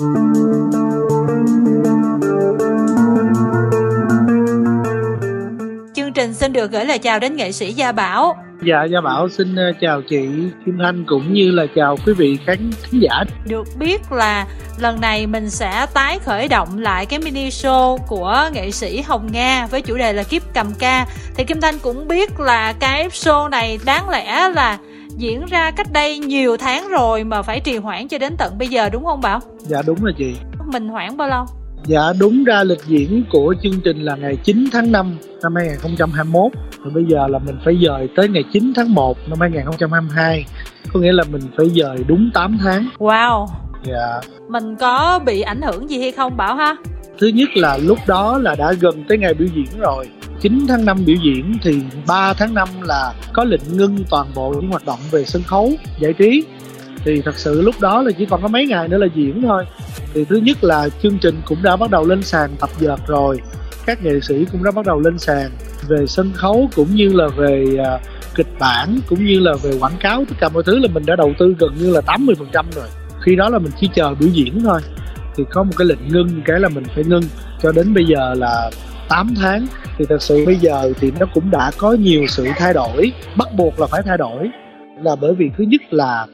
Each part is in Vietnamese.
Chương trình xin được gửi lời chào đến nghệ sĩ Gia Bảo. Dạ, Gia Bảo xin ờ, chào chị Kim Thanh cũng như là chào quý vị khán thính giả. Được biết là lần này mình sẽ tái khởi động lại cái mini show của nghệ sĩ Hồng Nga với chủ đề là kiếp cầm ca. Thì Kim Thanh cũng biết là cái show này đáng lẽ là diễn ra cách đây nhiều tháng rồi mà phải trì hoãn cho đến tận bây giờ đúng không Bảo? Dạ đúng rồi chị. Mình hoãn bao lâu? Dạ đúng ra lịch diễn của chương trình là ngày 9 tháng 5 năm 2021 Và bây giờ là mình phải dời tới ngày 9 tháng 1 năm 2022 Có nghĩa là mình phải dời đúng 8 tháng. Wow. Dạ. Mình có bị ảnh hưởng gì hay không Bảo ha? Thứ nhất là lúc đó là đã gần tới ngày biểu diễn rồi. 9 tháng 5 biểu diễn thì 3 tháng 5 là có lệnh ngưng toàn bộ những hoạt động về sân khấu, giải trí thì thật sự lúc đó là chỉ còn có mấy ngày nữa là diễn thôi. Thì thứ nhất là chương trình cũng đã bắt đầu lên sàn tập dượt rồi. Các nghệ sĩ cũng đã bắt đầu lên sàn về sân khấu cũng như là về uh, kịch bản cũng như là về quảng cáo. Tất cả mọi thứ là mình đã đầu tư gần như là 80% rồi. Khi đó là mình chỉ chờ biểu diễn thôi. Thì có một cái lệnh ngưng cái là mình phải ngưng. Cho đến bây giờ là 8 tháng. Thì thật sự bây giờ thì nó cũng đã có nhiều sự thay đổi. Bắt buộc là phải thay đổi. Là bởi vì thứ nhất là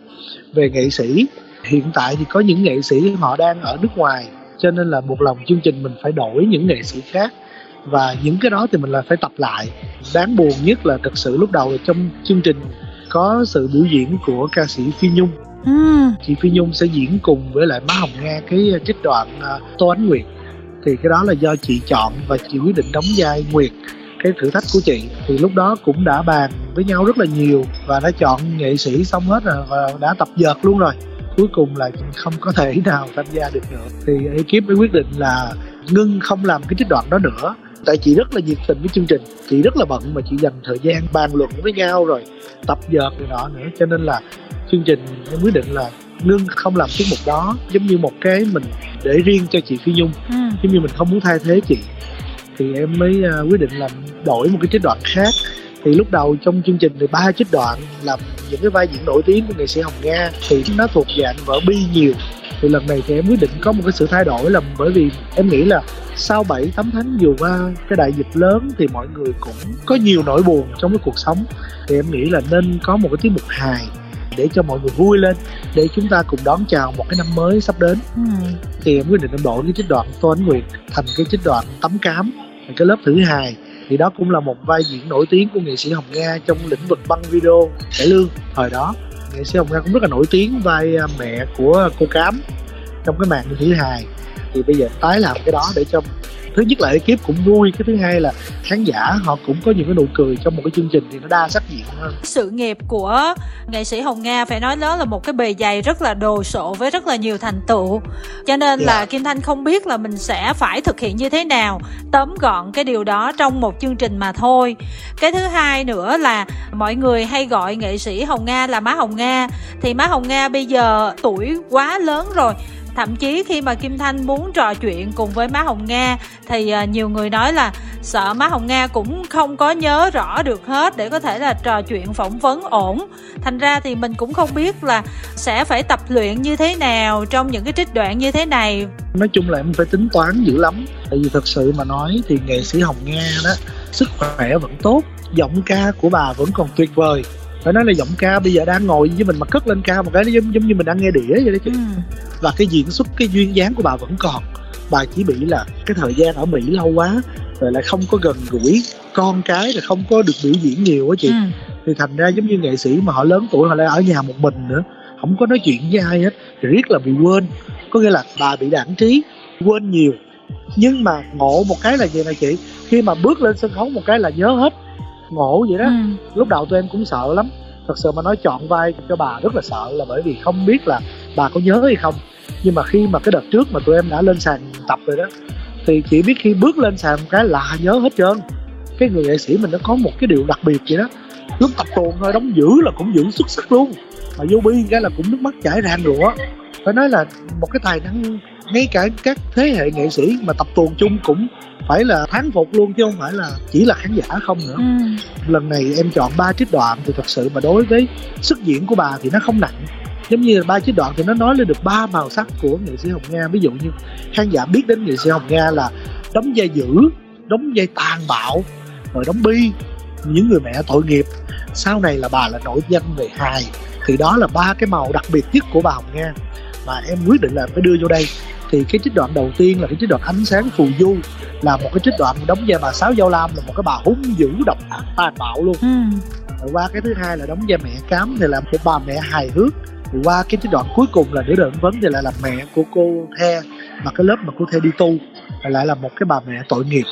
về nghệ sĩ. Hiện tại thì có những nghệ sĩ họ đang ở nước ngoài cho nên là buộc lòng chương trình mình phải đổi những nghệ sĩ khác. Và những cái đó thì mình là phải tập lại. Đáng buồn nhất là thật sự lúc đầu trong chương trình có sự biểu diễn của ca sĩ phi nhung. Ừ. chị phi nhung sẽ diễn cùng với lại má hồng nga cái trích đoạn uh, tô ánh nguyệt. Thì cái đó là do chị chọn và chị quyết định đóng vai nguyệt cái thử thách của chị thì lúc đó cũng đã bàn với nhau rất là nhiều và đã chọn nghệ sĩ xong hết rồi và đã tập dượt luôn rồi. Cuối cùng là không có thể nào tham gia được nữa. Thì ekip mới quyết định là ngưng không làm cái trích đoạn đó nữa. Tại chị rất là nhiệt tình với chương trình chị rất là bận mà chị dành thời gian bàn luận với nhau rồi tập dượt này nọ nữa. Cho nên là chương trình em quyết định là ngưng không làm tiết mục đó giống như một cái mình để riêng cho chị phi nhung. Ừ. giống như mình không muốn thay thế chị thì em mới uh, quyết định là đổi một cái trích đoạn khác. Thì lúc đầu trong chương trình thì ba trích đoạn làm những cái vai diễn nổi tiếng của nghệ sĩ hồng nga thì nó thuộc dạng vở bi nhiều. Thì lần này thì em quyết định có một cái sự thay đổi là bởi vì em nghĩ là sau 7 8 tháng vừa qua cái đại dịch lớn thì mọi người cũng có nhiều nỗi buồn trong cái cuộc sống. Thì em nghĩ là nên có một cái tiết mục hài để cho mọi người vui lên để chúng ta cùng đón chào một cái năm mới sắp đến. Ừ. thì em quyết định em đổi cái trích đoạn tô ánh nguyệt thành cái trích đoạn tắm cám cái lớp thứ hai thì đó cũng là một vai diễn nổi tiếng của nghệ sĩ hồng nga trong lĩnh vực băng video, cải lương. Thời đó, nghệ sĩ hồng nga cũng rất là nổi tiếng vai à, mẹ của cô cám trong cái màn thứ hai. Thì bây giờ tái làm cái đó để cho thứ nhất là ekip cũng vui cái thứ hai là khán giả họ cũng có những cái nụ cười trong một cái chương trình thì nó đa sắc diện hơn. Sự nghiệp của nghệ sĩ Hồng Nga phải nói đó là một cái bề dày rất là đồ sộ với rất là nhiều thành tựu. Cho nên là Dạ. Kim Thanh không biết là mình sẽ phải thực hiện như thế nào tóm gọn cái điều đó trong một chương trình mà thôi. Cái thứ hai nữa là mọi người hay gọi nghệ sĩ Hồng Nga là má Hồng Nga. Thì má Hồng Nga bây giờ tuổi quá lớn rồi thậm chí khi mà Kim Thanh muốn trò chuyện cùng với má Hồng Nga, thì à, nhiều người nói là sợ má Hồng Nga cũng không có nhớ rõ được hết để có thể là trò chuyện phỏng vấn ổn. Thành ra thì mình cũng không biết là sẽ phải tập luyện như thế nào trong những cái trích đoạn như thế này. Nói chung là em phải tính toán dữ lắm. Tại vì thật sự mà nói thì nghệ sĩ hồng nga đó, sức khỏe vẫn tốt, giọng ca của bà vẫn còn tuyệt vời phải nói là giọng ca bây giờ đang ngồi với mình mà cất lên ca một cái nó giống, giống như mình đang nghe đĩa vậy đó chị. Ừ. và cái diễn xuất cái duyên dáng của bà vẫn còn. Bà chỉ bị là cái thời gian ở mỹ lâu quá rồi lại không có gần gũi con cái rồi không có được biểu diễn nhiều á chị. Ừ. thì thành ra giống như nghệ sĩ mà họ lớn tuổi họ lại ở nhà một mình nữa không có nói chuyện với ai hết. Thì riết là bị quên. Có nghĩa là bà bị đảng trí quên nhiều. Nhưng mà ngộ một cái là gì nè chị? Khi mà bước lên sân khấu một cái là nhớ hết ngộ vậy đó. Ừ. lúc đầu tụi em cũng sợ lắm. Thật sự mà nói chọn vai cho bà rất là sợ là bởi vì không biết là bà có nhớ hay không. Nhưng mà khi mà cái đợt trước mà tụi em đã lên sàn tập rồi đó thì chỉ biết khi bước lên sàn một cái là nhớ hết trơn. Cái người nghệ sĩ mình nó có một cái điều đặc biệt vậy đó. Lúc tập tuồng thôi đóng giữ là cũng giữ xuất sắc luôn. Mà vô bi cái là cũng nước mắt chảy ràng rụa phải nói là một cái tài năng ngay cả các thế hệ nghệ sĩ mà tập tuồng chung cũng phải là thán phục luôn chứ không phải là chỉ là khán giả không nữa. Ừ. lần này em chọn ba trích đoạn thì thật sự mà đối với sức diễn của bà thì nó không nặng. Giống như là ba chiếc đoạn thì nó nói lên được ba màu sắc của nghệ sĩ hồng nga. Ví dụ như khán giả biết đến nghệ sĩ hồng nga là đóng vai dữ đóng vai tàn bạo rồi đóng bi những người mẹ tội nghiệp. Sau này là bà là nổi danh về hài. Thì đó là ba cái màu đặc biệt nhất của bà hồng nga. Mà em quyết định là phải đưa vô đây thì cái trích đoạn đầu tiên là cái trích đoạn ánh sáng phù du là một cái trích đoạn đóng vai bà sáu giao lam là một cái bà hung dữ độc ác tàn bạo luôn. Ừ. rồi qua cái thứ hai là đóng vai mẹ cám thì là một bà mẹ hài hước. Rồi qua cái trích đoạn cuối cùng là để đợi vấn thì lại là mẹ của cô the mà cái lớp mà cô the đi tu lại là một cái bà mẹ tội nghiệp.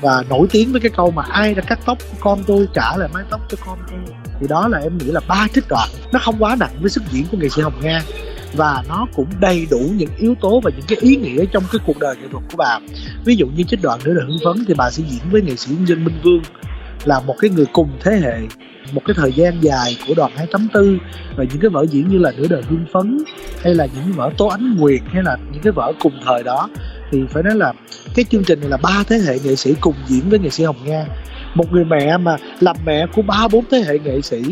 Và nổi tiếng với cái câu mà ai đã cắt tóc của con tôi trả lại mái tóc cho con tôi? Thì đó là em nghĩ là ba trích đoạn nó không quá nặng với sức diễn của nghệ sĩ hồng nga và nó cũng đầy đủ những yếu tố và những cái ý nghĩa trong cái cuộc đời nghệ thuật của bà. Ví dụ như trích đoạn nữa là hưng phấn thì bà sẽ diễn với nghệ sĩ dân minh vương, là một cái người cùng thế hệ, một cái thời gian dài của đoàn 284 và những cái vở diễn như là nửa đời hương phấn, hay là những vở tố ánh nguyệt, hay là những cái vở cùng thời đó, thì phải nói là cái chương trình này là ba thế hệ nghệ sĩ cùng diễn với nghệ sĩ hồng nga. Một người mẹ mà làm mẹ của ba bốn thế hệ nghệ sĩ,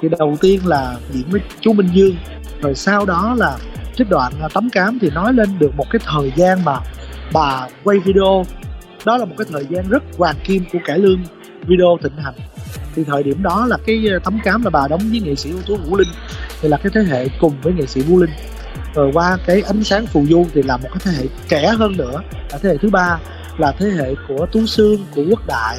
thì đầu tiên là diễn với chú minh dương rồi sau đó là trích đoạn à, tấm cám thì nói lên được một cái thời gian mà bà quay video. Đó là một cái thời gian rất hoàng kim của cải lương video thịnh hành. Thì thời điểm đó là cái à, tấm cám là bà đóng với nghệ sĩ ưu tú vũ linh. Thì là cái thế hệ cùng với nghệ sĩ vũ linh. Rồi qua cái ánh sáng phù du thì là một cái thế hệ trẻ hơn nữa, là thế hệ thứ ba, là thế hệ của tú sương, của quốc đại,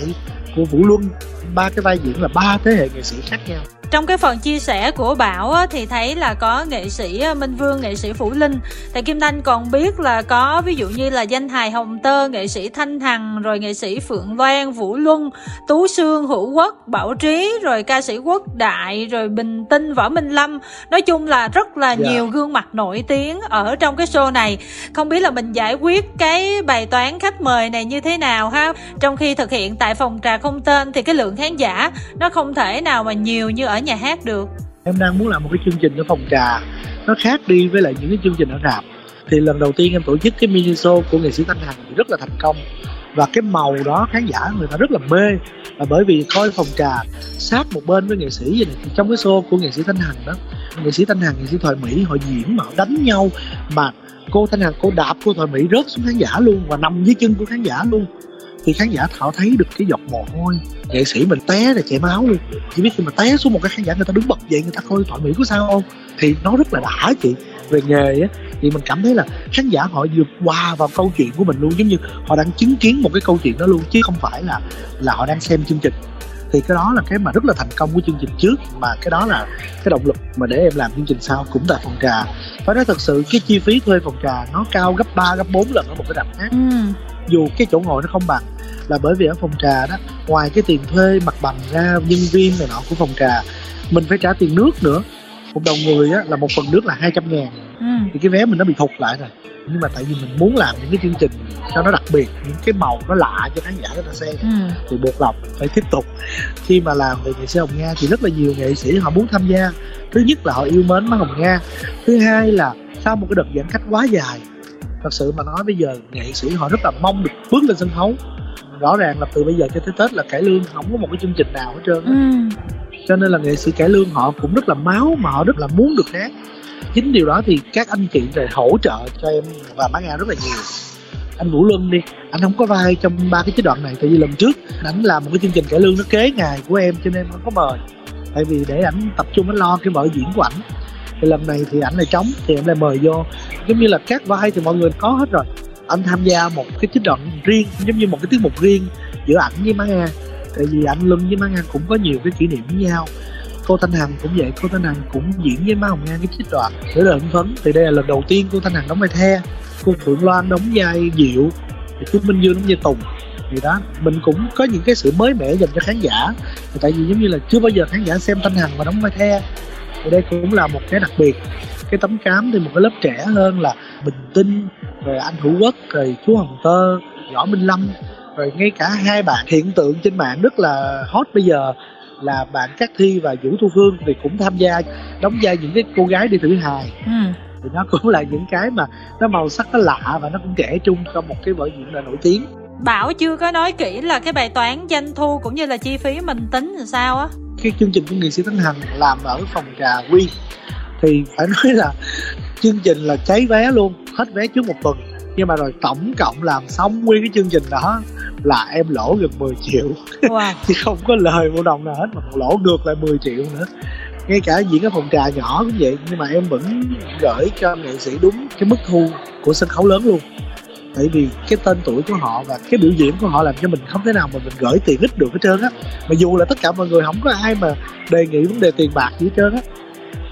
của vũ luân. Ba cái vai diễn là ba thế hệ nghệ sĩ khác nhau trong cái phần chia sẻ của Bảo á, thì thấy là có nghệ sĩ Minh Vương, nghệ sĩ Phủ Linh. Tại Kim Thanh còn biết là có ví dụ như là danh hài Hồng Tơ, nghệ sĩ Thanh Hằng, rồi nghệ sĩ Phượng Loan, Vũ Luân, Tú Sương, Hữu Quốc, Bảo Trí, rồi ca sĩ Quốc Đại, rồi Bình Tinh, Võ Minh Lâm. Nói chung là rất là yeah. Dạ. nhiều gương mặt nổi tiếng ở trong cái show này. Không biết là mình giải quyết cái bài toán khách mời này như thế nào ha? Trong khi thực hiện tại phòng trà không tên thì cái lượng khán giả nó không thể nào mà nhiều như ở nhà hát được. Em đang muốn làm một cái chương trình ở phòng trà. Nó khác đi với lại những cái chương trình ở rạp. Thì lần đầu tiên em tổ chức cái mini show của nghệ sĩ Thanh Hằng thì rất là thành công. Và cái màu đó khán giả người ta rất là mê. Là bởi vì coi phòng trà sát một bên với nghệ sĩ vậy này, thì trong cái show của nghệ sĩ Thanh Hằng đó, nghệ sĩ Thanh Hằng, nghệ sĩ Thoại Mỹ, họ diễn mà họ đánh nhau mà cô Thanh Hằng, cô đạp cô Thoại Mỹ rớt xuống khán giả luôn và nằm dưới chân của khán giả luôn thì khán giả họ thấy được cái giọt mồ hôi. Nghệ sĩ mình té là chảy máu luôn. Chỉ biết khi mà té xuống một cái khán giả người ta đứng bật dậy, người ta coi thoại mỹ có sao không? Thì nó rất là đã chị. Về nghề á, thì mình cảm thấy là khán giả họ vượt qua vào câu chuyện của mình luôn. Giống như họ đang chứng kiến một cái câu chuyện đó luôn, chứ không phải là là họ đang xem chương trình. Thì cái đó là cái mà rất là thành công của chương trình trước, mà cái đó là cái động lực mà để em làm chương trình sau cũng tại phòng trà. Phải nói thật sự, cái chi phí thuê phòng trà nó cao gấp 3 gấp 4 lần ở một cái rạp khác. Ừ dù cái chỗ ngồi nó không bằng là bởi vì ở phòng trà đó ngoài cái tiền thuê mặt bằng ra nhân viên này nọ của phòng trà mình phải trả tiền nước nữa. Một đồng người á là một phần nước là 200 ngàn. Ừ. thì cái vé mình nó bị thụt lại rồi. Nhưng mà tại vì mình muốn làm những cái chương trình cho nó đặc biệt những cái màu nó lạ cho khán giả người ta xem. Ừ. thì buộc lòng phải tiếp tục. Khi mà làm về nghệ sĩ hồng nga thì rất là nhiều nghệ sĩ họ muốn tham gia. Thứ nhất là họ yêu mến má hồng nga. Thứ hai là sau một cái đợt giãn cách quá dài thật sự mà nói bây giờ nghệ sĩ họ rất là mong được bước lên sân khấu. Rõ ràng là từ bây giờ cho tới tết là cải lương không có một cái chương trình nào hết trơn ừ. cho nên là nghệ sĩ cải lương họ cũng rất là máu mà họ rất là muốn được hát. Chính điều đó thì các anh chị lại hỗ trợ cho em và má nga rất là nhiều. Anh vũ luân đi anh không có vai trong ba cái chế đoạn này tại vì lần trước anh làm một cái chương trình cải lương nó kế ngày của em cho nên không có mời. Tại vì để ảnh tập trung anh lo cái vở diễn của ảnh thì lần này thì ảnh lại trống, thì em lại mời vô. Giống như là các vai thì mọi người có hết rồi. Anh tham gia một cái chế đoạn riêng, giống như một cái tiết mục riêng giữa ảnh với má nga. Tại vì anh luân với má nga cũng có nhiều cái kỷ niệm với nhau. Cô thanh hằng cũng vậy, cô thanh hằng cũng diễn với má hồng nga cái trích đoạn để đời phấn thì đây là lần đầu tiên cô thanh hằng đóng vai the. Cô phượng loan đóng vai diệu, thì chú minh dương đóng vai tùng. Thì đó, mình cũng có những cái sự mới mẻ dành cho khán giả. Tại vì giống như là chưa bao giờ khán giả xem thanh hằng mà đóng vai the thì đây cũng là một cái đặc biệt. Cái tấm cám thì một cái lớp trẻ hơn là bình tinh rồi anh hữu quốc rồi chú hồng tơ võ minh lâm. Rồi ngay cả hai bạn hiện tượng trên mạng rất là hot bây giờ là bạn Cát Thi và Vũ Thu Phương thì cũng tham gia đóng vai những cái cô gái đi thử hài. Ừ. thì nó cũng là những cái mà nó màu sắc nó lạ và nó cũng trẻ chung trong một cái vở diễn là nổi tiếng. Bảo chưa có nói kỹ là cái bài toán doanh thu cũng như là chi phí mình tính là sao á cái chương trình của nghệ sĩ Tấn Hằng làm ở phòng trà Quy. Thì phải nói là chương trình là cháy vé luôn hết vé trước một tuần. Nhưng mà rồi tổng cộng làm xong nguyên cái chương trình đó là em lỗ gần 10 triệu. Wow. chứ không có lời một đồng nào hết mà lỗ ngược lại 10 triệu nữa. Ngay cả diễn cái phòng trà nhỏ cũng vậy nhưng mà em vẫn gửi cho nghệ sĩ đúng cái mức thu của sân khấu lớn luôn tại vì cái tên tuổi của họ và cái biểu diễn của họ làm cho mình không thể nào mà mình gửi tiền ít được hết trơn á. Mà dù là tất cả mọi người không có ai mà đề nghị vấn đề tiền bạc gì hết trơn á.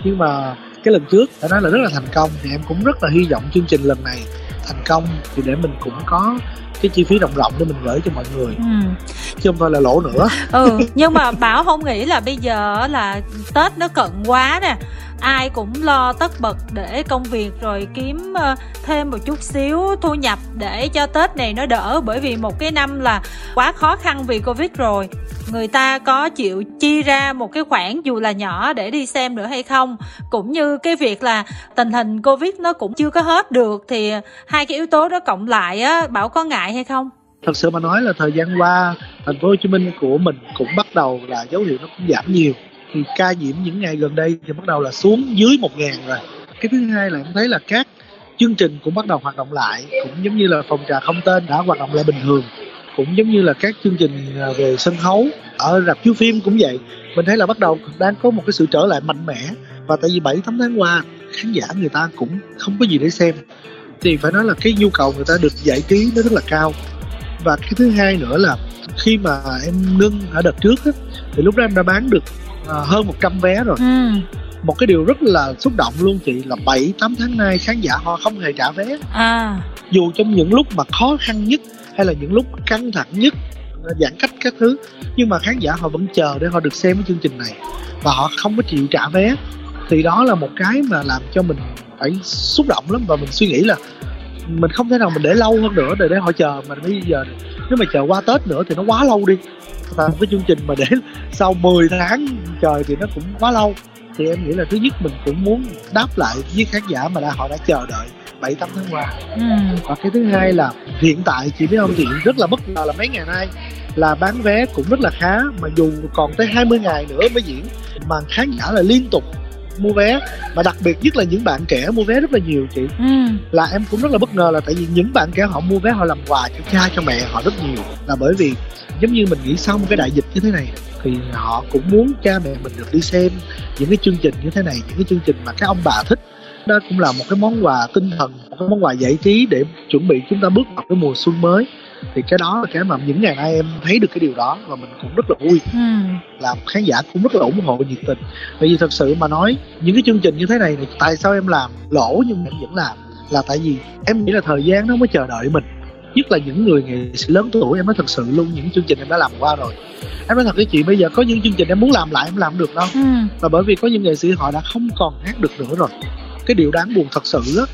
Nhưng mà cái lần trước phải nói là rất là thành công thì em cũng rất là hy vọng chương trình lần này thành công thì để mình cũng có cái chi phí rộng rộng để mình gửi cho mọi người. Ừ. chứ không phải là lỗ nữa. Ừ nhưng mà bảo không nghĩ là bây giờ là tết nó cận quá nè ai cũng lo tất bật để công việc, rồi kiếm ờ, thêm một chút xíu thu nhập để cho tết này nó đỡ. Bởi vì một cái năm là quá khó khăn vì covid rồi. Người ta có chịu chi ra một cái khoản dù là nhỏ để đi xem nữa hay không. Cũng như cái việc là tình hình covid nó cũng chưa có hết được, thì hai cái yếu tố đó cộng lại á, bảo có ngại hay không? Thật sự mà nói là thời gian qua, thành phố Hồ Chí Minh của mình cũng bắt đầu là dấu hiệu nó cũng giảm nhiều thì ca nhiễm những ngày gần đây thì bắt đầu là xuống dưới một ngàn rồi. Cái thứ hai là em thấy là các chương trình cũng bắt đầu hoạt động lại cũng giống như là phòng trà không tên đã hoạt động lại bình thường. Cũng giống như là các chương trình à, về sân khấu ở rạp chiếu phim cũng vậy. Mình thấy là bắt đầu đang có một cái sự trở lại mạnh mẽ. Và tại vì bảy tám tháng qua khán giả người ta cũng không có gì để xem. Thì phải nói là cái nhu cầu người ta được giải trí nó rất là cao. Và cái thứ hai nữa là khi mà em ngưng ở đợt trước á, thì lúc đó em đã bán được à, hơn 100 vé rồi. Ừ. một cái điều rất là xúc động luôn chị là 7 8 tháng nay khán giả họ không hề trả vé. À. dù trong những lúc mà khó khăn nhất hay là những lúc căng thẳng nhất giãn cách các thứ nhưng mà khán giả họ vẫn chờ để họ được xem cái chương trình này. Và họ không có chịu trả vé. Thì đó là một cái mà làm cho mình phải xúc động lắm và mình suy nghĩ là mình không thể nào mình để lâu hơn nữa để để họ chờ. Mà bây giờ nếu mà chờ qua tết nữa thì nó quá lâu đi và một cái chương trình mà để sau 10 tháng trời thì nó cũng quá lâu thì em nghĩ là thứ nhất mình cũng muốn đáp lại với khán giả mà đã họ đã chờ đợi bảy tám tháng qua ừ. và cái thứ hai là hiện tại chị biết không chị rất là bất ngờ là mấy ngày nay là bán vé cũng rất là khá mà dù còn tới 20 ngày nữa mới diễn mà khán giả là liên tục mua vé. Và đặc biệt nhất là những bạn trẻ mua vé rất là nhiều chị. Ừ. là em cũng rất là bất ngờ là tại vì những bạn trẻ họ mua vé họ làm quà cho cha cho mẹ họ rất nhiều. Là bởi vì giống như mình nghĩ sau một cái đại dịch như thế này thì họ cũng muốn cha mẹ mình được đi xem những cái chương trình như thế này những cái chương trình mà các ông bà thích. Đó cũng là một cái món quà tinh thần một cái món quà giải trí để chuẩn bị chúng ta bước vào cái mùa xuân mới thì cái đó là cái mà những ngày nay em thấy được cái điều đó và mình cũng rất là vui. Ừ. làm khán giả cũng rất là ủng hộ nhiệt tình. Bởi vì thật sự mà nói những cái chương trình như thế này thì tại sao em làm lỗ nhưng mà em vẫn làm? Là tại vì em nghĩ là thời gian nó mới chờ đợi mình. Nhất là những người nghệ sĩ lớn tuổi em nói thật sự luôn những chương trình em đã làm qua rồi. Em nói thật với chị bây giờ có những chương trình em muốn làm lại em làm được đâu. Ừ. và bởi vì có những nghệ sĩ họ đã không còn hát được nữa rồi. Cái điều đáng buồn thật sự á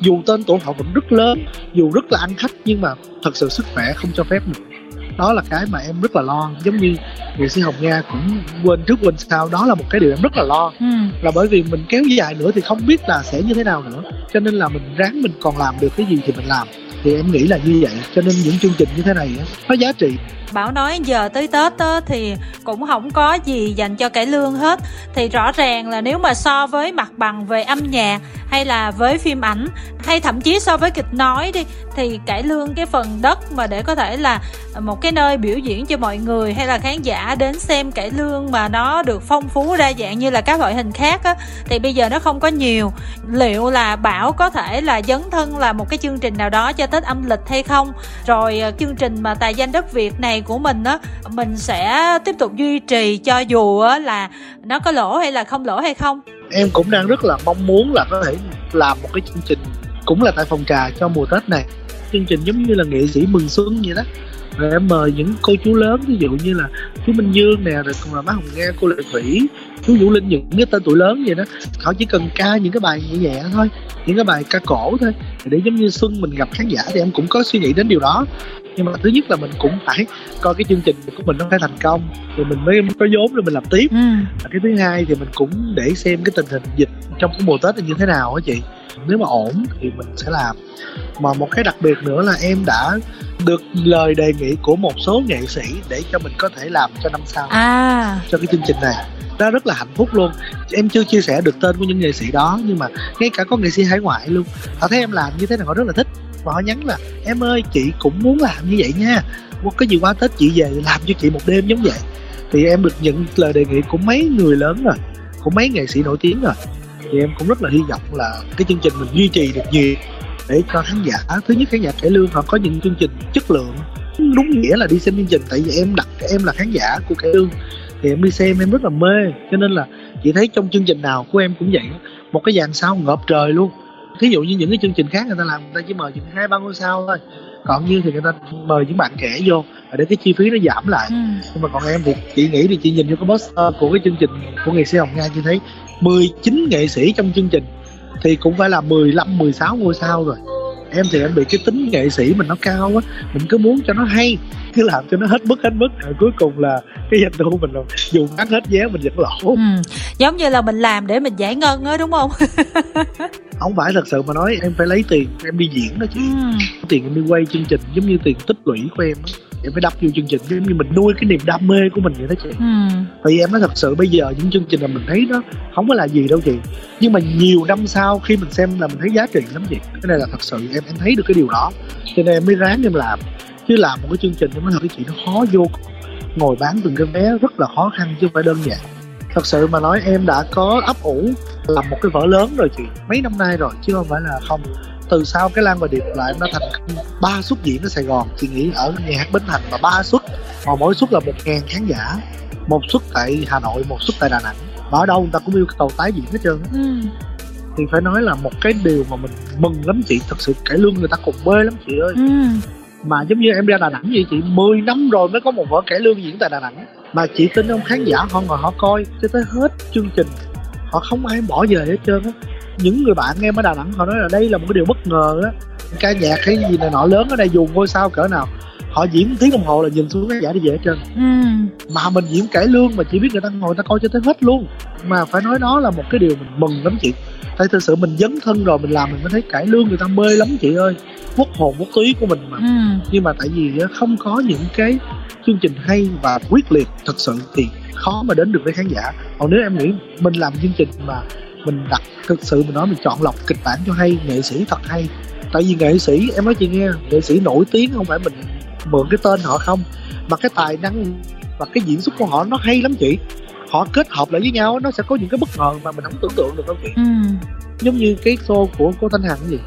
dù tên tuổi họ vẫn rất lớn dù rất là ăn khách nhưng mà thật sự sức khỏe không cho phép được đó là cái mà em rất là lo giống như nghệ sĩ hồng nga cũng quên trước quên sau. Đó là một cái điều em rất là lo. Ừ. là bởi vì mình kéo dài nữa thì không biết là sẽ như thế nào nữa. Cho nên là mình ráng mình còn làm được cái gì thì mình làm thì em nghĩ là như vậy. Cho nên những chương trình như thế này nó giá trị. Bảo nói giờ tới Tết á, thì cũng không có gì dành cho cải lương hết. Thì rõ ràng là nếu mà so với mặt bằng về âm nhạc hay là với phim ảnh hay thậm chí so với kịch nói đi thì cải lương cái phần đất mà để có thể là một cái nơi biểu diễn cho mọi người hay là khán giả đến xem cải lương mà nó được phong phú đa dạng như là các loại hình khác á thì bây giờ nó không có nhiều. Liệu là bảo có thể là dấn thân là một cái chương trình nào đó cho tết âm lịch hay không. Rồi ờ, chương trình mà tài danh đất việt này của mình á, mình sẽ tiếp tục duy trì cho dù á là nó có lỗ hay là không lỗ hay không. Em cũng đang rất là mong muốn là có thể làm một cái chương trình cũng là tại phòng trà cho mùa tết này. Chương trình giống như là nghệ sĩ mừng xuân vậy đó em mời những cô chú lớn ví dụ như là chú Minh Dương nè rồi còn là má Hồng Nga cô Lệ Thủy chú Vũ Linh những cái tên tuổi lớn vậy đó. Họ chỉ cần ca những cái bài nhẹ nhẹ thôi những cái bài ca cổ thôi để giống như xuân mình gặp khán giả thì em cũng có suy nghĩ đến điều đó. Nhưng mà thứ nhất là mình cũng phải coi cái chương trình của mình nó phải thành công thì mình mới có vốn rồi mình làm tiếp. Ừ. cái thứ hai thì mình cũng để xem cái tình hình dịch trong cái mùa tết là như thế nào á chị nếu mà ổn thì mình sẽ làm. Mà một cái đặc biệt nữa là em đã được lời đề nghị của một số nghệ sĩ để cho mình có thể làm cho năm sau. À. Cho cái chương trình này. Đó rất là hạnh phúc luôn. Em chưa chia sẻ được tên của những nghệ sĩ đó nhưng mà ngay cả có nghệ sĩ hải ngoại luôn. Họ thấy em làm như thế này họ rất là thích. Và họ nhắn là em ơi chị cũng muốn làm như vậy nha. Một cái gì qua tết chị về làm cho chị một đêm giống vậy. Thì em được nhận lời đề nghị của mấy người lớn rồi của mấy nghệ sĩ nổi tiếng rồi thì em cũng rất là hy vọng là cái chương trình mình duy trì được nhiều để cho khán giả thứ nhất khán giả cải lương họ có những chương trình chất lượng. Đúng nghĩa là đi xem chương trình tại vì em đặt em là khán giả của cải lương thì em đi xem em rất là mê. Cho nên là chị thấy trong chương trình nào của em cũng vậy một cái dàn sao ngợp trời luôn. Thí dụ như những cái chương trình khác người ta làm người ta chỉ mời chừng hai ba ngôi sao thôi. Còn như thì người ta mời những bạn trẻ vô để cái chi phí nó giảm lại. Ừ. nhưng mà còn em thì chị nghĩ thì chị nhìn vô cái poster của cái chương trình của nghệ sĩ Hồng Nga chị thấy 19 nghệ sĩ trong chương trình thì cũng phải là 15 16 ngôi sao rồi. Em thì em bị cái tính nghệ sĩ mình nó cao á mình cứ muốn cho nó hay cứ làm cho nó hết mức hết mức. Rồi cuối cùng là cái doanh thu mình là dù bán hết vé mình vẫn lỗ. Ừ. giống như là mình làm để mình giải ngân á đúng không? Không phải thật sự mà nói em phải lấy tiền em đi diễn đó chứ ừ. tiền em đi quay chương trình giống như tiền tích lũy của em á em phải đắp vô chương trình giống như mình nuôi cái niềm đam mê của mình vậy đó chị. Ừ. tại vì em nói thật sự bây giờ những chương trình là mình thấy nó không có là gì đâu chị. Nhưng mà nhiều năm sau khi mình xem là mình thấy giá trị lắm chị. Cái này là thật sự em em thấy được cái điều đó. Cho nên em mới ráng em làm. Chứ làm một cái chương trình em nói thật cái chị nó khó vô ngồi bán từng cái vé rất là khó khăn chứ không phải đơn giản. Thật sự mà nói em đã có ấp ủ làm một cái vở lớn rồi chị. Mấy năm nay rồi chứ không phải là không từ sau cái lan và điệp lại nó thành ba suất diễn ở sài gòn. Chị nghĩ ở nhà hát bến thành mà ba suất mà mỗi suất là một ngàn khán giả. Một suất tại hà nội một suất tại đà nẵng. Và ở đâu người ta cũng yêu cầu tái diễn hết trơn Ừ. thì phải nói là một cái điều mà mình mừng lắm chị thật sự cải lương người ta cùng bê lắm chị ơi. Ừ. mà giống như em ra Đà Nẵng vậy chị 10 năm rồi mới có một vở cải lương diễn tại Đà Nẵng. Mà chị tin không khán giả họ ngồi họ coi cho tới hết chương trình họ không ai bỏ về hết trơn á những người bạn em ở Đà Nẵng họ nói là đây là một cái điều bất ngờ á. Ca nhạc hay gì này nọ lớn ở đây dù ngôi sao cỡ nào họ diễn tiếng đồng hồ là nhìn xuống khán giả đi về hết trơn. Ừ. mà mình diễn cải lương mà chỉ biết người ta ngồi người ta coi cho tới hết luôn. Mà phải nói đó là một cái điều mình mừng lắm chị. Tại thực sự mình dấn thân rồi mình làm mình mới thấy cải lương người ta mê lắm chị ơi. Quốc hồn quốc túy của mình mà. Ừ. nhưng mà tại vì không có những cái chương trình hay và quyết liệt thật sự thì khó mà đến được với khán giả. Còn nếu em nghĩ mình làm chương trình mà mình đặt thực sự mình nói mình chọn lọc kịch bản cho hay nghệ sĩ thật hay. Tại vì nghệ sĩ em nói chị nghe nghệ sĩ nổi tiếng không phải mình mượn cái tên họ không mà cái tài năng và cái diễn xuất của họ nó hay lắm chị. Họ kết hợp lại với nhau nó sẽ có những cái bất ngờ mà mình không tưởng tượng được đâu chị. Ừ. giống như cái show của cô Thanh Hằng gì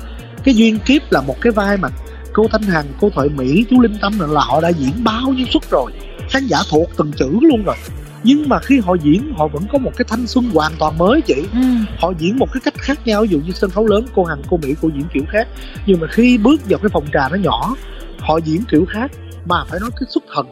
cái duyên kiếp là một cái vai mà cô Thanh Hằng cô Thoại Mỹ chú Linh Tâm là họ đã diễn bao nhiêu suất rồi. Khán giả thuộc từng chữ luôn rồi nhưng mà khi họ diễn họ vẫn có một cái thanh xuân hoàn toàn mới chị. Ừ. họ diễn một cái cách khác nhau ví dụ như sân khấu lớn cô Hằng cô Mỹ cô diễn kiểu khác. Nhưng mà khi bước vào cái phòng trà nó nhỏ họ diễn kiểu khác mà phải nói cái xuất thần.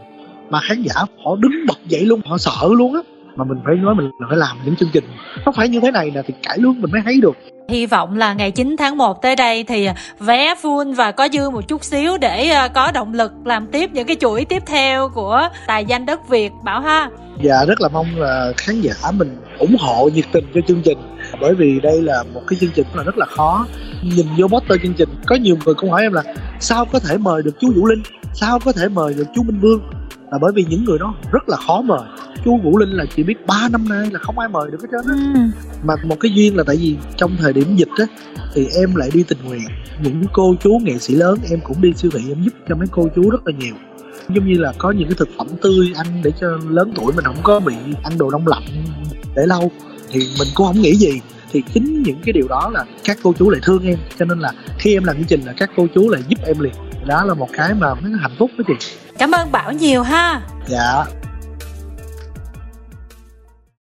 Mà khán giả họ đứng bật dậy luôn họ sợ luôn á mà mình phải nói mình là phải làm những chương trình. Nó phải như thế này nè thì cải lương mình mới thấy được. Hy vọng là ngày 9 tháng 1 tới đây thì vé full và có dư một chút xíu để ờ, có động lực làm tiếp những cái chuỗi tiếp theo của tài danh đất Việt. Bảo ha. và rất là mong là khán giả mình ủng hộ nhiệt tình cho chương trình. Bởi vì đây là một cái chương trình là rất là khó. Nhìn vô poster chương trình có nhiều người cũng hỏi em là sao có thể mời được chú Vũ Linh? Sao có thể mời được chú Minh Vương? Là bởi vì những người đó rất là khó mời chú Vũ Linh là chỉ biết 3 năm nay là không ai mời được hết trơn á. Ừ. mà một cái duyên là tại vì trong thời điểm dịch á thì em lại đi tình nguyện. Những cô chú nghệ sĩ lớn em cũng đi siêu thị em giúp cho mấy cô chú rất là nhiều. Giống như là có những cái thực phẩm tươi ăn để cho lớn tuổi mình không có bị ăn đồ đông lạnh để lâu. Thì mình cũng không nghĩ gì. Thì chính những cái điều đó là các cô chú lại thương em. Cho nên là khi em làm chương trình là các cô chú lại giúp em liền. Đó là một cái mà nó hạnh phúc đó chị. Cảm ơn Bảo nhiều ha. dạ